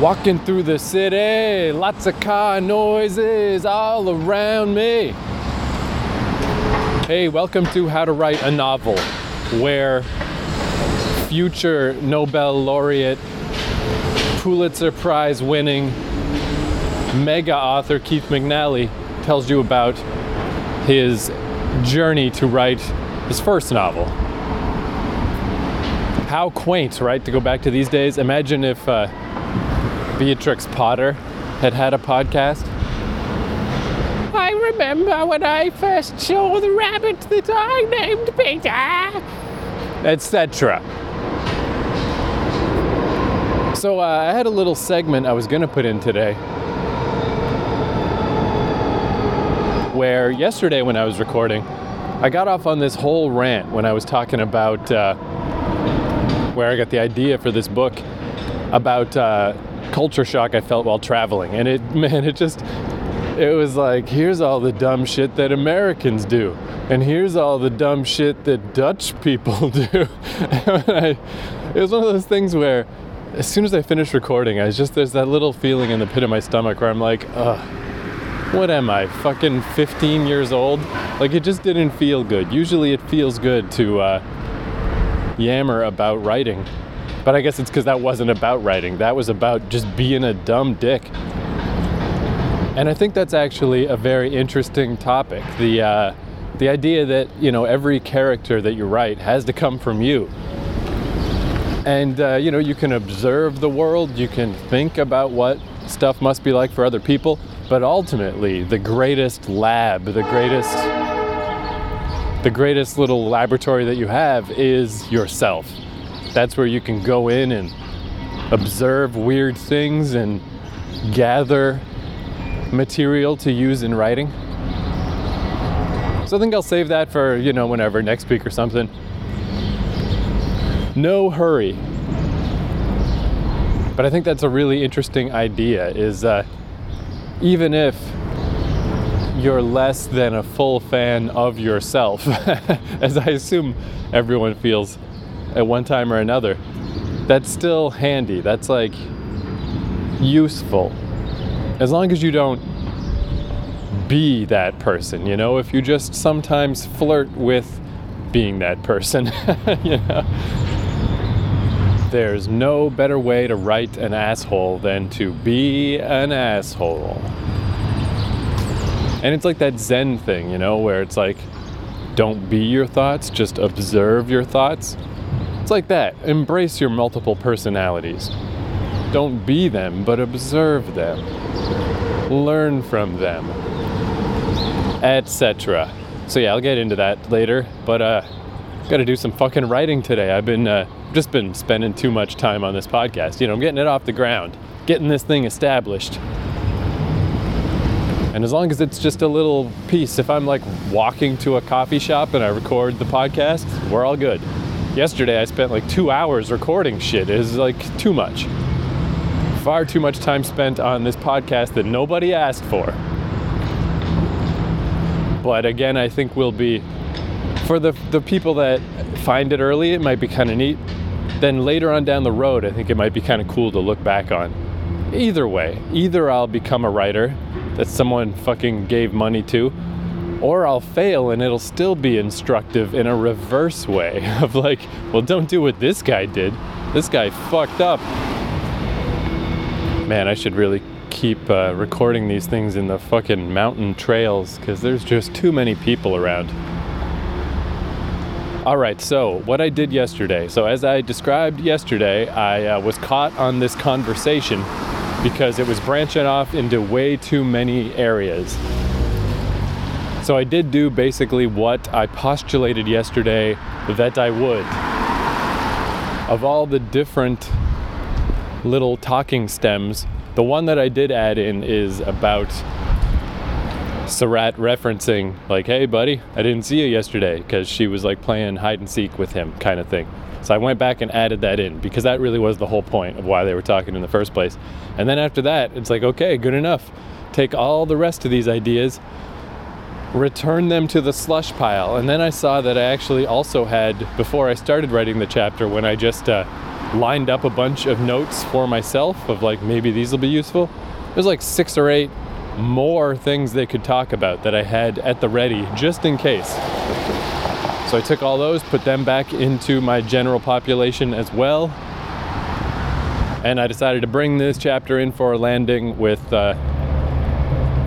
Walking through the city, lots of car noises all around me. Hey, welcome to How to Write a Novel, where future Nobel laureate, Pulitzer Prize winning mega author Keith McNally tells you about his journey to write his first novel. How quaint, right? To go back to these days. Imagine if uh, Beatrix Potter had had a podcast. I remember when I first saw the rabbit that I named Peter, etc. So uh, I had a little segment I was going to put in today. Where yesterday, when I was recording, I got off on this whole rant when I was talking about uh, where I got the idea for this book about uh, culture shock I felt while traveling. And it, man, it just, it was like, here's all the dumb shit that Americans do. And here's all the dumb shit that Dutch people do. I, it was one of those things where, as soon as I finished recording, I was just, there's that little feeling in the pit of my stomach where I'm like, ugh, what am I, fucking 15 years old? Like, it just didn't feel good. Usually it feels good to uh, yammer about writing. But I guess it's because that wasn't about writing. That was about just being a dumb dick. And I think that's actually a very interesting topic. The uh, the idea that you know every character that you write has to come from you. And uh, you know you can observe the world, you can think about what stuff must be like for other people, but ultimately the greatest lab, the greatest the greatest little laboratory that you have is yourself that's where you can go in and observe weird things and gather material to use in writing. So I think I'll save that for, you know, whenever, next week or something. No hurry. But I think that's a really interesting idea is uh, even if you're less than a full fan of yourself, as I assume everyone feels at one time or another, that's still handy. That's like useful. As long as you don't be that person, you know, if you just sometimes flirt with being that person, you know. There's no better way to write an asshole than to be an asshole. And it's like that Zen thing, you know, where it's like, don't be your thoughts, just observe your thoughts. It's like that. Embrace your multiple personalities. Don't be them, but observe them. Learn from them. Etc. So yeah, I'll get into that later, but uh got to do some fucking writing today. I've been uh, just been spending too much time on this podcast. You know, I'm getting it off the ground, getting this thing established. And as long as it's just a little piece, if I'm like walking to a coffee shop and I record the podcast, we're all good yesterday I spent like two hours recording shit. It was like too much. Far too much time spent on this podcast that nobody asked for. But again, I think we'll be, for the, the people that find it early, it might be kind of neat. Then later on down the road, I think it might be kind of cool to look back on. Either way, either I'll become a writer that someone fucking gave money to, or I'll fail and it'll still be instructive in a reverse way of like, well, don't do what this guy did. This guy fucked up. Man, I should really keep uh, recording these things in the fucking mountain trails because there's just too many people around. All right, so what I did yesterday. So, as I described yesterday, I uh, was caught on this conversation because it was branching off into way too many areas. So I did do basically what I postulated yesterday that I would. Of all the different little talking stems, the one that I did add in is about Surratt referencing, like, hey, buddy, I didn't see you yesterday, because she was like playing hide and seek with him, kind of thing. So I went back and added that in because that really was the whole point of why they were talking in the first place. And then after that, it's like, okay, good enough. Take all the rest of these ideas return them to the slush pile. And then I saw that I actually also had, before I started writing the chapter, when I just uh, lined up a bunch of notes for myself of like maybe these will be useful. There's like six or eight more things they could talk about that I had at the ready just in case. So I took all those, put them back into my general population as well. And I decided to bring this chapter in for a landing with uh,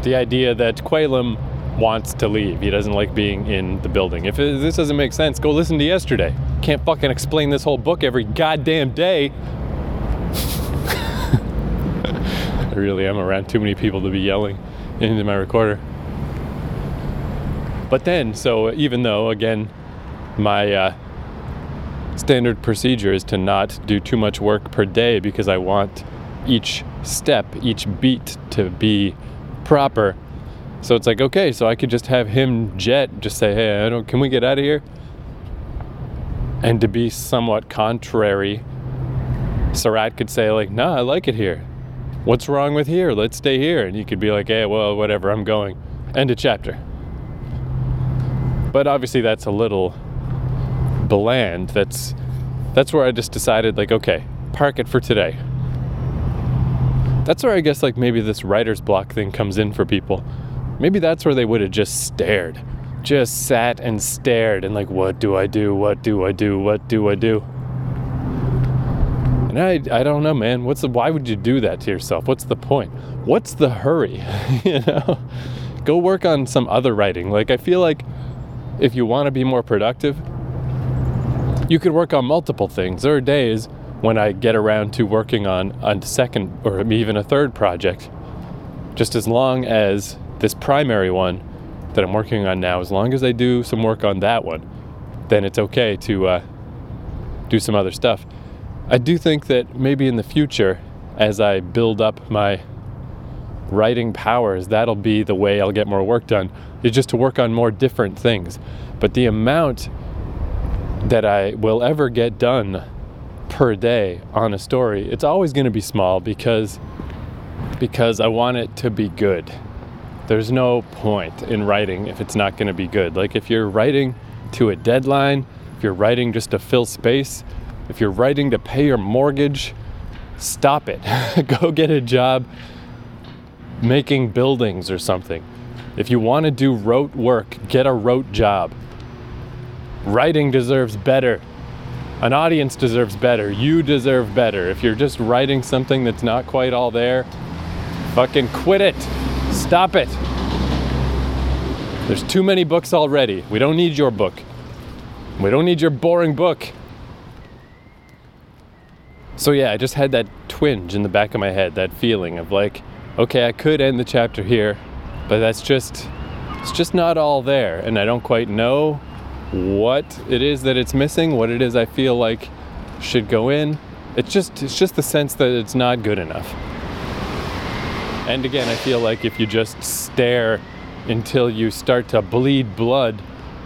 the idea that Quaylam wants to leave. He doesn't like being in the building. If this doesn't make sense, go listen to yesterday. Can't fucking explain this whole book every goddamn day. I really am around too many people to be yelling into my recorder. But then, so even though, again, my uh, standard procedure is to not do too much work per day because I want each step, each beat to be proper. So it's like, okay, so I could just have him jet, just say, hey, I don't, can we get out of here? And to be somewhat contrary, Surratt could say, like, nah, I like it here. What's wrong with here? Let's stay here. And you could be like, hey, well, whatever, I'm going. End of chapter. But obviously, that's a little bland. That's that's where I just decided, like, okay, park it for today. That's where I guess, like, maybe this writer's block thing comes in for people Maybe that's where they would have just stared. Just sat and stared and like, what do I do? What do I do? What do I do? And I, I don't know, man. What's the, why would you do that to yourself? What's the point? What's the hurry? you know? Go work on some other writing. Like, I feel like if you want to be more productive, you could work on multiple things. There are days when I get around to working on a second or even a third project, just as long as this primary one that I'm working on now, as long as I do some work on that one, then it's okay to uh, do some other stuff. I do think that maybe in the future, as I build up my writing powers, that'll be the way I'll get more work done, is just to work on more different things. But the amount that I will ever get done per day on a story, it's always going to be small because because I want it to be good there's no point in writing if it's not going to be good. Like if you're writing to a deadline, if you're writing just to fill space, if you're writing to pay your mortgage, stop it. Go get a job making buildings or something. If you want to do rote work, get a rote job. Writing deserves better. An audience deserves better. You deserve better. If you're just writing something that's not quite all there, fucking quit it. Stop it. There's too many books already. We don't need your book. We don't need your boring book. So, yeah, I just had that twinge in the back of my head, that feeling of like, okay, I could end the chapter here, but that's just, it's just not all there. And I don't quite know what it is that it's missing, what it is I feel like should go in. It's just, it's just the sense that it's not good enough. And again, I feel like if you just stare until you start to bleed blood,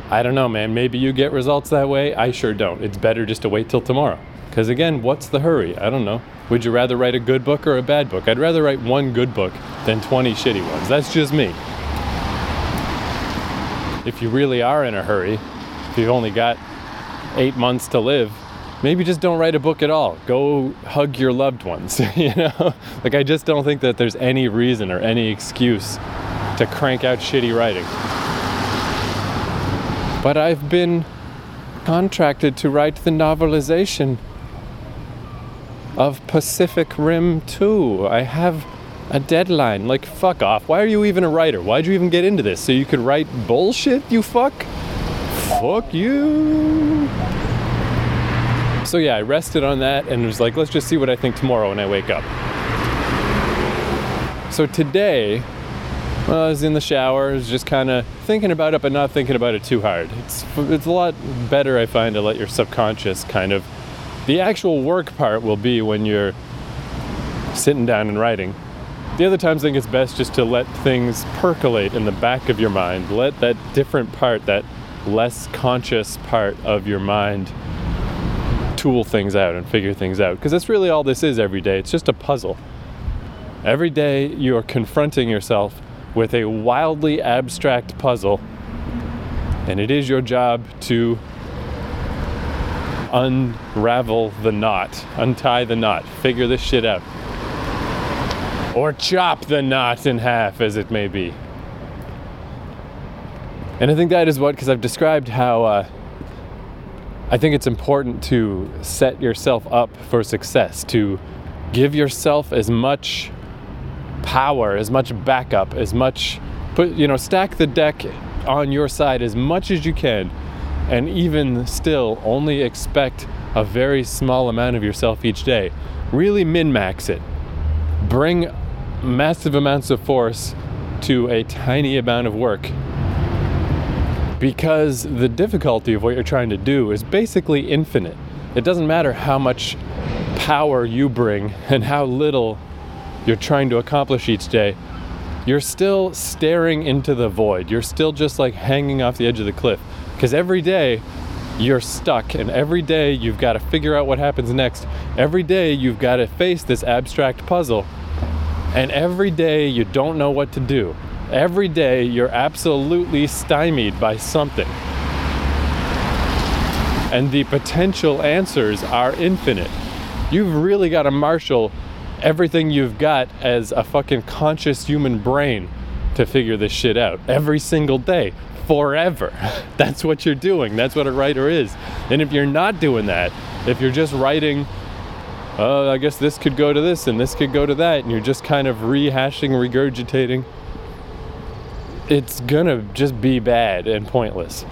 I don't know, man. Maybe you get results that way. I sure don't. It's better just to wait till tomorrow. Because again, what's the hurry? I don't know. Would you rather write a good book or a bad book? I'd rather write one good book than 20 shitty ones. That's just me. If you really are in a hurry, if you've only got eight months to live, maybe just don't write a book at all. Go hug your loved ones, you know? Like I just don't think that there's any reason or any excuse to crank out shitty writing. But I've been contracted to write the novelization of Pacific Rim 2. I have a deadline. Like, fuck off. Why are you even a writer? Why'd you even get into this? So you could write bullshit, you fuck? Fuck you. So yeah, I rested on that and was like, let's just see what I think tomorrow when I wake up. So today, well, I was in the shower, I was just kind of thinking about it, but not thinking about it too hard. It's it's a lot better, I find, to let your subconscious kind of. The actual work part will be when you're sitting down and writing. The other times, I think it's best just to let things percolate in the back of your mind. Let that different part, that less conscious part of your mind, tool things out and figure things out. Because that's really all this is every day. It's just a puzzle. Every day you are confronting yourself with a wildly abstract puzzle, and it is your job to unravel the knot, untie the knot, figure this shit out. Or chop the knot in half, as it may be. And I think that is what, because I've described how uh, I think it's important to set yourself up for success, to give yourself as much power, as much backup, as much, put, you know, stack the deck on your side as much as you can, and even still only expect a very small amount of yourself each day. Really min max it. Bring massive amounts of force to a tiny amount of work because the difficulty of what you're trying to do is basically infinite. It doesn't matter how much power you bring and how little you're trying to accomplish each day. You're still staring into the void. You're still just like hanging off the edge of the cliff. Because every day you're stuck, and every day you've got to figure out what happens next. Every day you've got to face this abstract puzzle. And every day you don't know what to do. Every day you're absolutely stymied by something. And the potential answers are infinite. You've really got to marshal everything you've got as a fucking conscious human brain to figure this shit out every single day, forever. That's what you're doing. That's what a writer is. And if you're not doing that, if you're just writing, oh, I guess this could go to this and this could go to that, and you're just kind of rehashing, regurgitating it's gonna just be bad and pointless.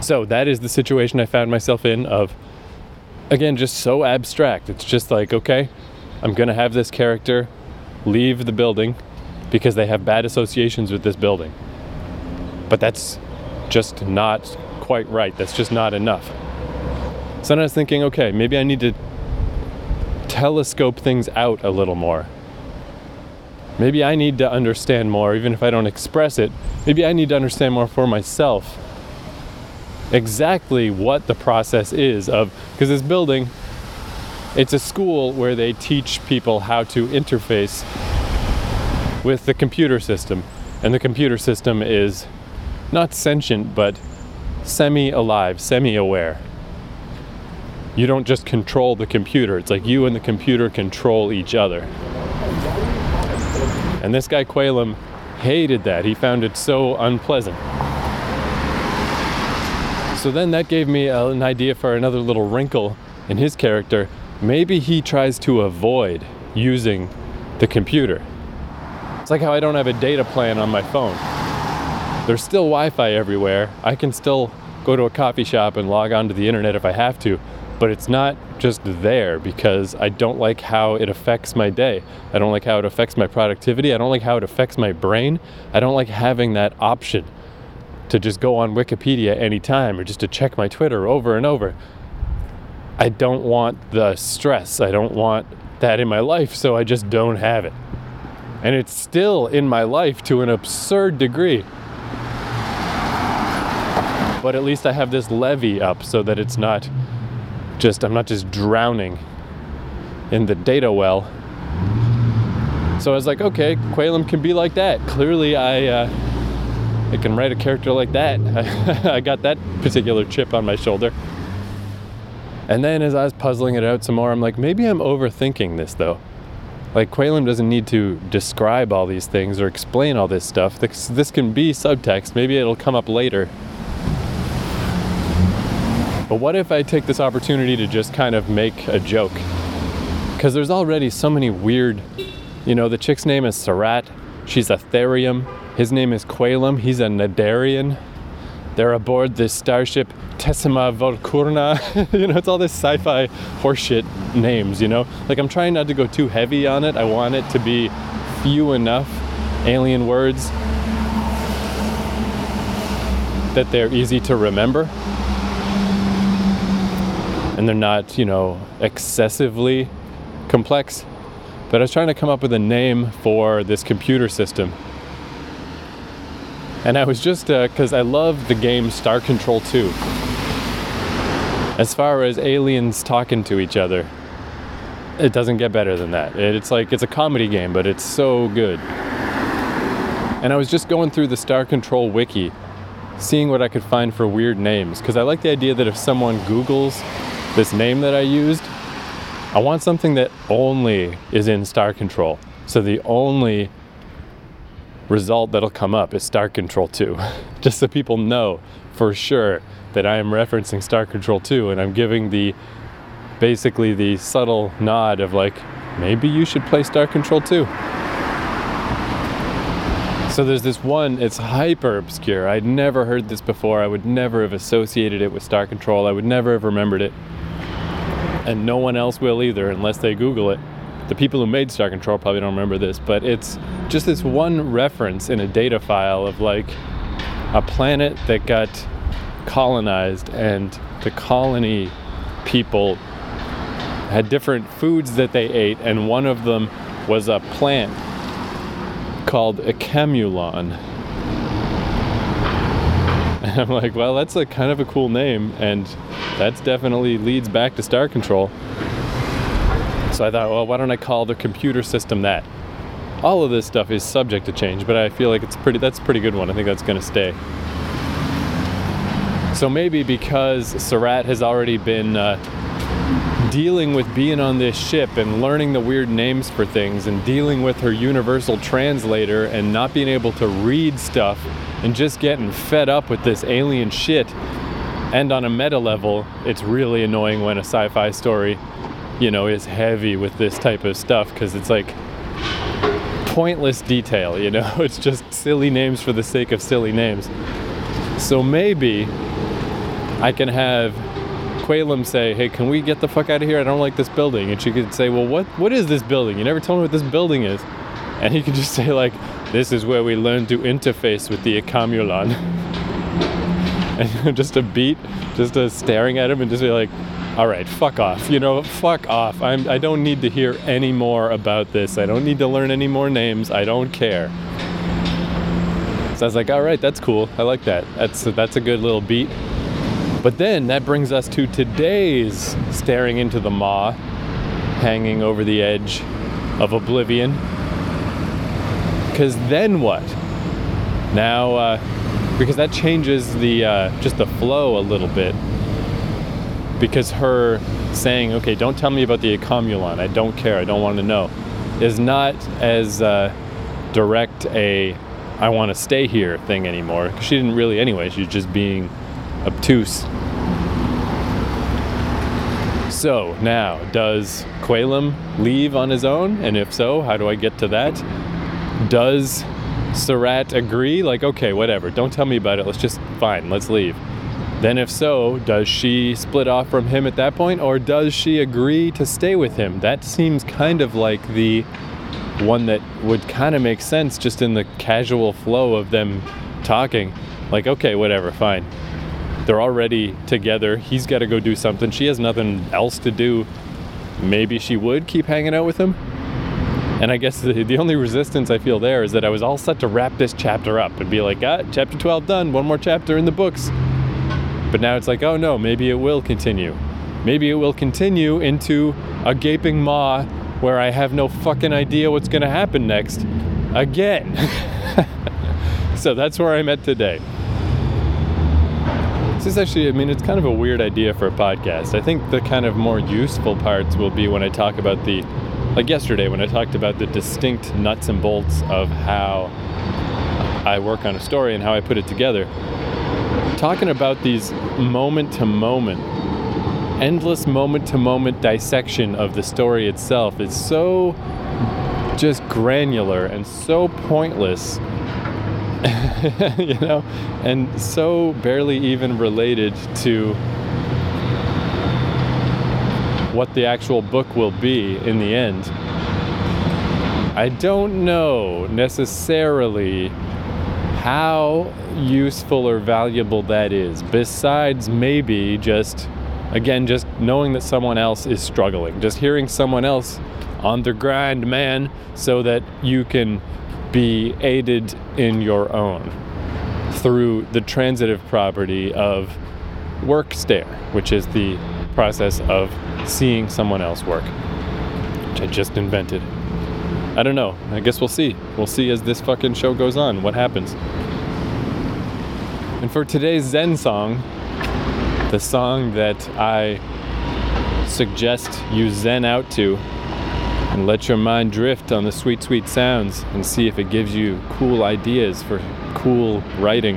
So that is the situation I found myself in of again just so abstract. It's just like, okay, I'm gonna have this character leave the building because they have bad associations with this building. But that's just not quite right. That's just not enough. So then I was thinking, okay, maybe I need to telescope things out a little more maybe I need to understand more, even if I don't express it. Maybe I need to understand more for myself exactly what the process is of, because this building, it's a school where they teach people how to interface with the computer system. And the computer system is not sentient, but semi alive, semi aware. You don't just control the computer, it's like you and the computer control each other. And this guy Qualem hated that. He found it so unpleasant. So then that gave me an idea for another little wrinkle in his character. Maybe he tries to avoid using the computer. It's like how I don't have a data plan on my phone. There's still Wi Fi everywhere. I can still go to a coffee shop and log on to the internet if I have to, but it's not just there because I don't like how it affects my day. I don't like how it affects my productivity. I don't like how it affects my brain. I don't like having that option to just go on Wikipedia anytime or just to check my Twitter over and over. I don't want the stress. I don't want that in my life, so I just don't have it. And it's still in my life to an absurd degree. But at least I have this levee up so that it's not just I'm not just drowning in the data well. So I was like, okay, Qualem can be like that. Clearly, I uh, I can write a character like that. I got that particular chip on my shoulder. And then as I was puzzling it out some more, I'm like, maybe I'm overthinking this though. Like Qualem doesn't need to describe all these things or explain all this stuff. This, this can be subtext. Maybe it'll come up later. But what if I take this opportunity to just kind of make a joke? Because there's already so many weird, you know, the chick's name is Sarat, she's a Therium, his name is Qualem, he's a Nadarian. They're aboard this starship Tessima Volkurna. you know, it's all this sci fi horseshit names, you know? Like, I'm trying not to go too heavy on it. I want it to be few enough alien words that they're easy to remember and they're not, you know, excessively complex. But I was trying to come up with a name for this computer system. And I was just, because uh, I love the game Star Control 2. As far as aliens talking to each other, it doesn't get better than that. It's like, it's a comedy game, but it's so good. And I was just going through the Star Control wiki seeing what I could find for weird names because I like the idea that if someone Googles this name that I used, I want something that only is in Star Control. So the only result that'll come up is Star Control 2, just so people know for sure that I am referencing Star Control 2 and I'm giving the basically the subtle nod of like, maybe you should play Star Control 2. So there's this one, it's hyper obscure. I'd never heard this before. I would never have associated it with Star Control. I would never have remembered it. And no one else will either unless they Google it. The people who made Star Control probably don't remember this, but it's just this one reference in a data file of like a planet that got colonized and the colony people had different foods that they ate, and one of them was a plant called a camulon. And I'm like, well, that's a kind of a cool name, and that's definitely leads back to Star Control. So I thought, well, why don't I call the computer system that? All of this stuff is subject to change, but I feel like it's pretty. That's a pretty good one. I think that's going to stay. So maybe because Surratt has already been uh, dealing with being on this ship and learning the weird names for things and dealing with her universal translator and not being able to read stuff and just getting fed up with this alien shit. And on a meta level, it's really annoying when a sci fi story, you know, is heavy with this type of stuff because it's like pointless detail, you know? It's just silly names for the sake of silly names. So maybe I can have Quaylam say, "Hey, can we get the fuck out of here? I don't like this building." And she could say, "Well, what what is this building? You never told me what this building is." And he could just say like, "This is where we learn to interface with the Akamulon." and just a beat, just a staring at him and just be like, "All right, fuck off. You know, fuck off. I'm I don't need to hear any more about this. I don't need to learn any more names. I don't care." So I was like, "All right, that's cool. I like that. That's that's a good little beat." But then that brings us to today's staring into the maw, hanging over the edge of oblivion. Because then what? Now, uh, because that changes the uh, just the flow a little bit. Because her saying, "Okay, don't tell me about the Akamulon. I don't care. I don't want to know," is not as uh, direct a "I want to stay here" thing anymore. Because she didn't really, anyway. She's just being obtuse. So now, does Quaylam leave on his own? And if so, how do I get to that? Does Surratt agree? Like, okay, whatever, don't tell me about it, let's just, fine, let's leave. Then, if so, does she split off from him at that point, or does she agree to stay with him? That seems kind of like the one that would kind of make sense just in the casual flow of them talking. Like, okay, whatever, fine. They're already together. He's got to go do something. She has nothing else to do. Maybe she would keep hanging out with him. And I guess the, the only resistance I feel there is that I was all set to wrap this chapter up and be like, ah, chapter 12 done, one more chapter in the books. But now it's like, oh no, maybe it will continue. Maybe it will continue into a gaping maw where I have no fucking idea what's going to happen next. Again. so that's where I'm at today. This is actually, I mean, it's kind of a weird idea for a podcast. I think the kind of more useful parts will be when I talk about the, like yesterday, when I talked about the distinct nuts and bolts of how I work on a story and how I put it together. Talking about these moment to moment, endless moment to moment dissection of the story itself is so just granular and so pointless you know, and so barely even related to what the actual book will be in the end. I don't know necessarily how useful or valuable that is, besides maybe just, again, just knowing that someone else is struggling, just hearing someone else on the grind, man, so that you can be aided in your own through the transitive property of work stare, which is the process of seeing someone else work, which I just invented. I don't know. I guess we'll see. We'll see as this fucking show goes on what happens. And for today's Zen song, the song that I suggest you Zen out to and let your mind drift on the sweet, sweet sounds and see if it gives you cool ideas for cool writing.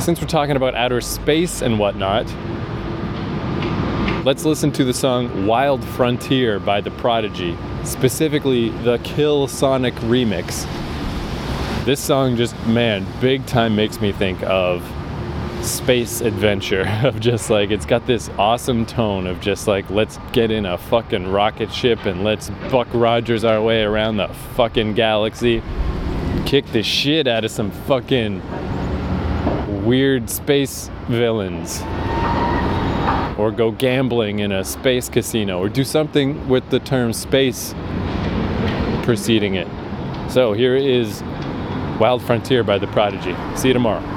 Since we're talking about outer space and whatnot, let's listen to the song Wild Frontier by The Prodigy, specifically the Killsonik remix. This song just, man, big time makes me think of space adventure of just like it's got this awesome tone of just like let's get in a fucking rocket ship and let's Buck Rogers our way around the fucking galaxy, kick the shit out of some fucking weird space villains, or go gambling in a space casino, or do something with the term space preceding it. So here is Wild Frontier by The Prodigy. See you tomorrow.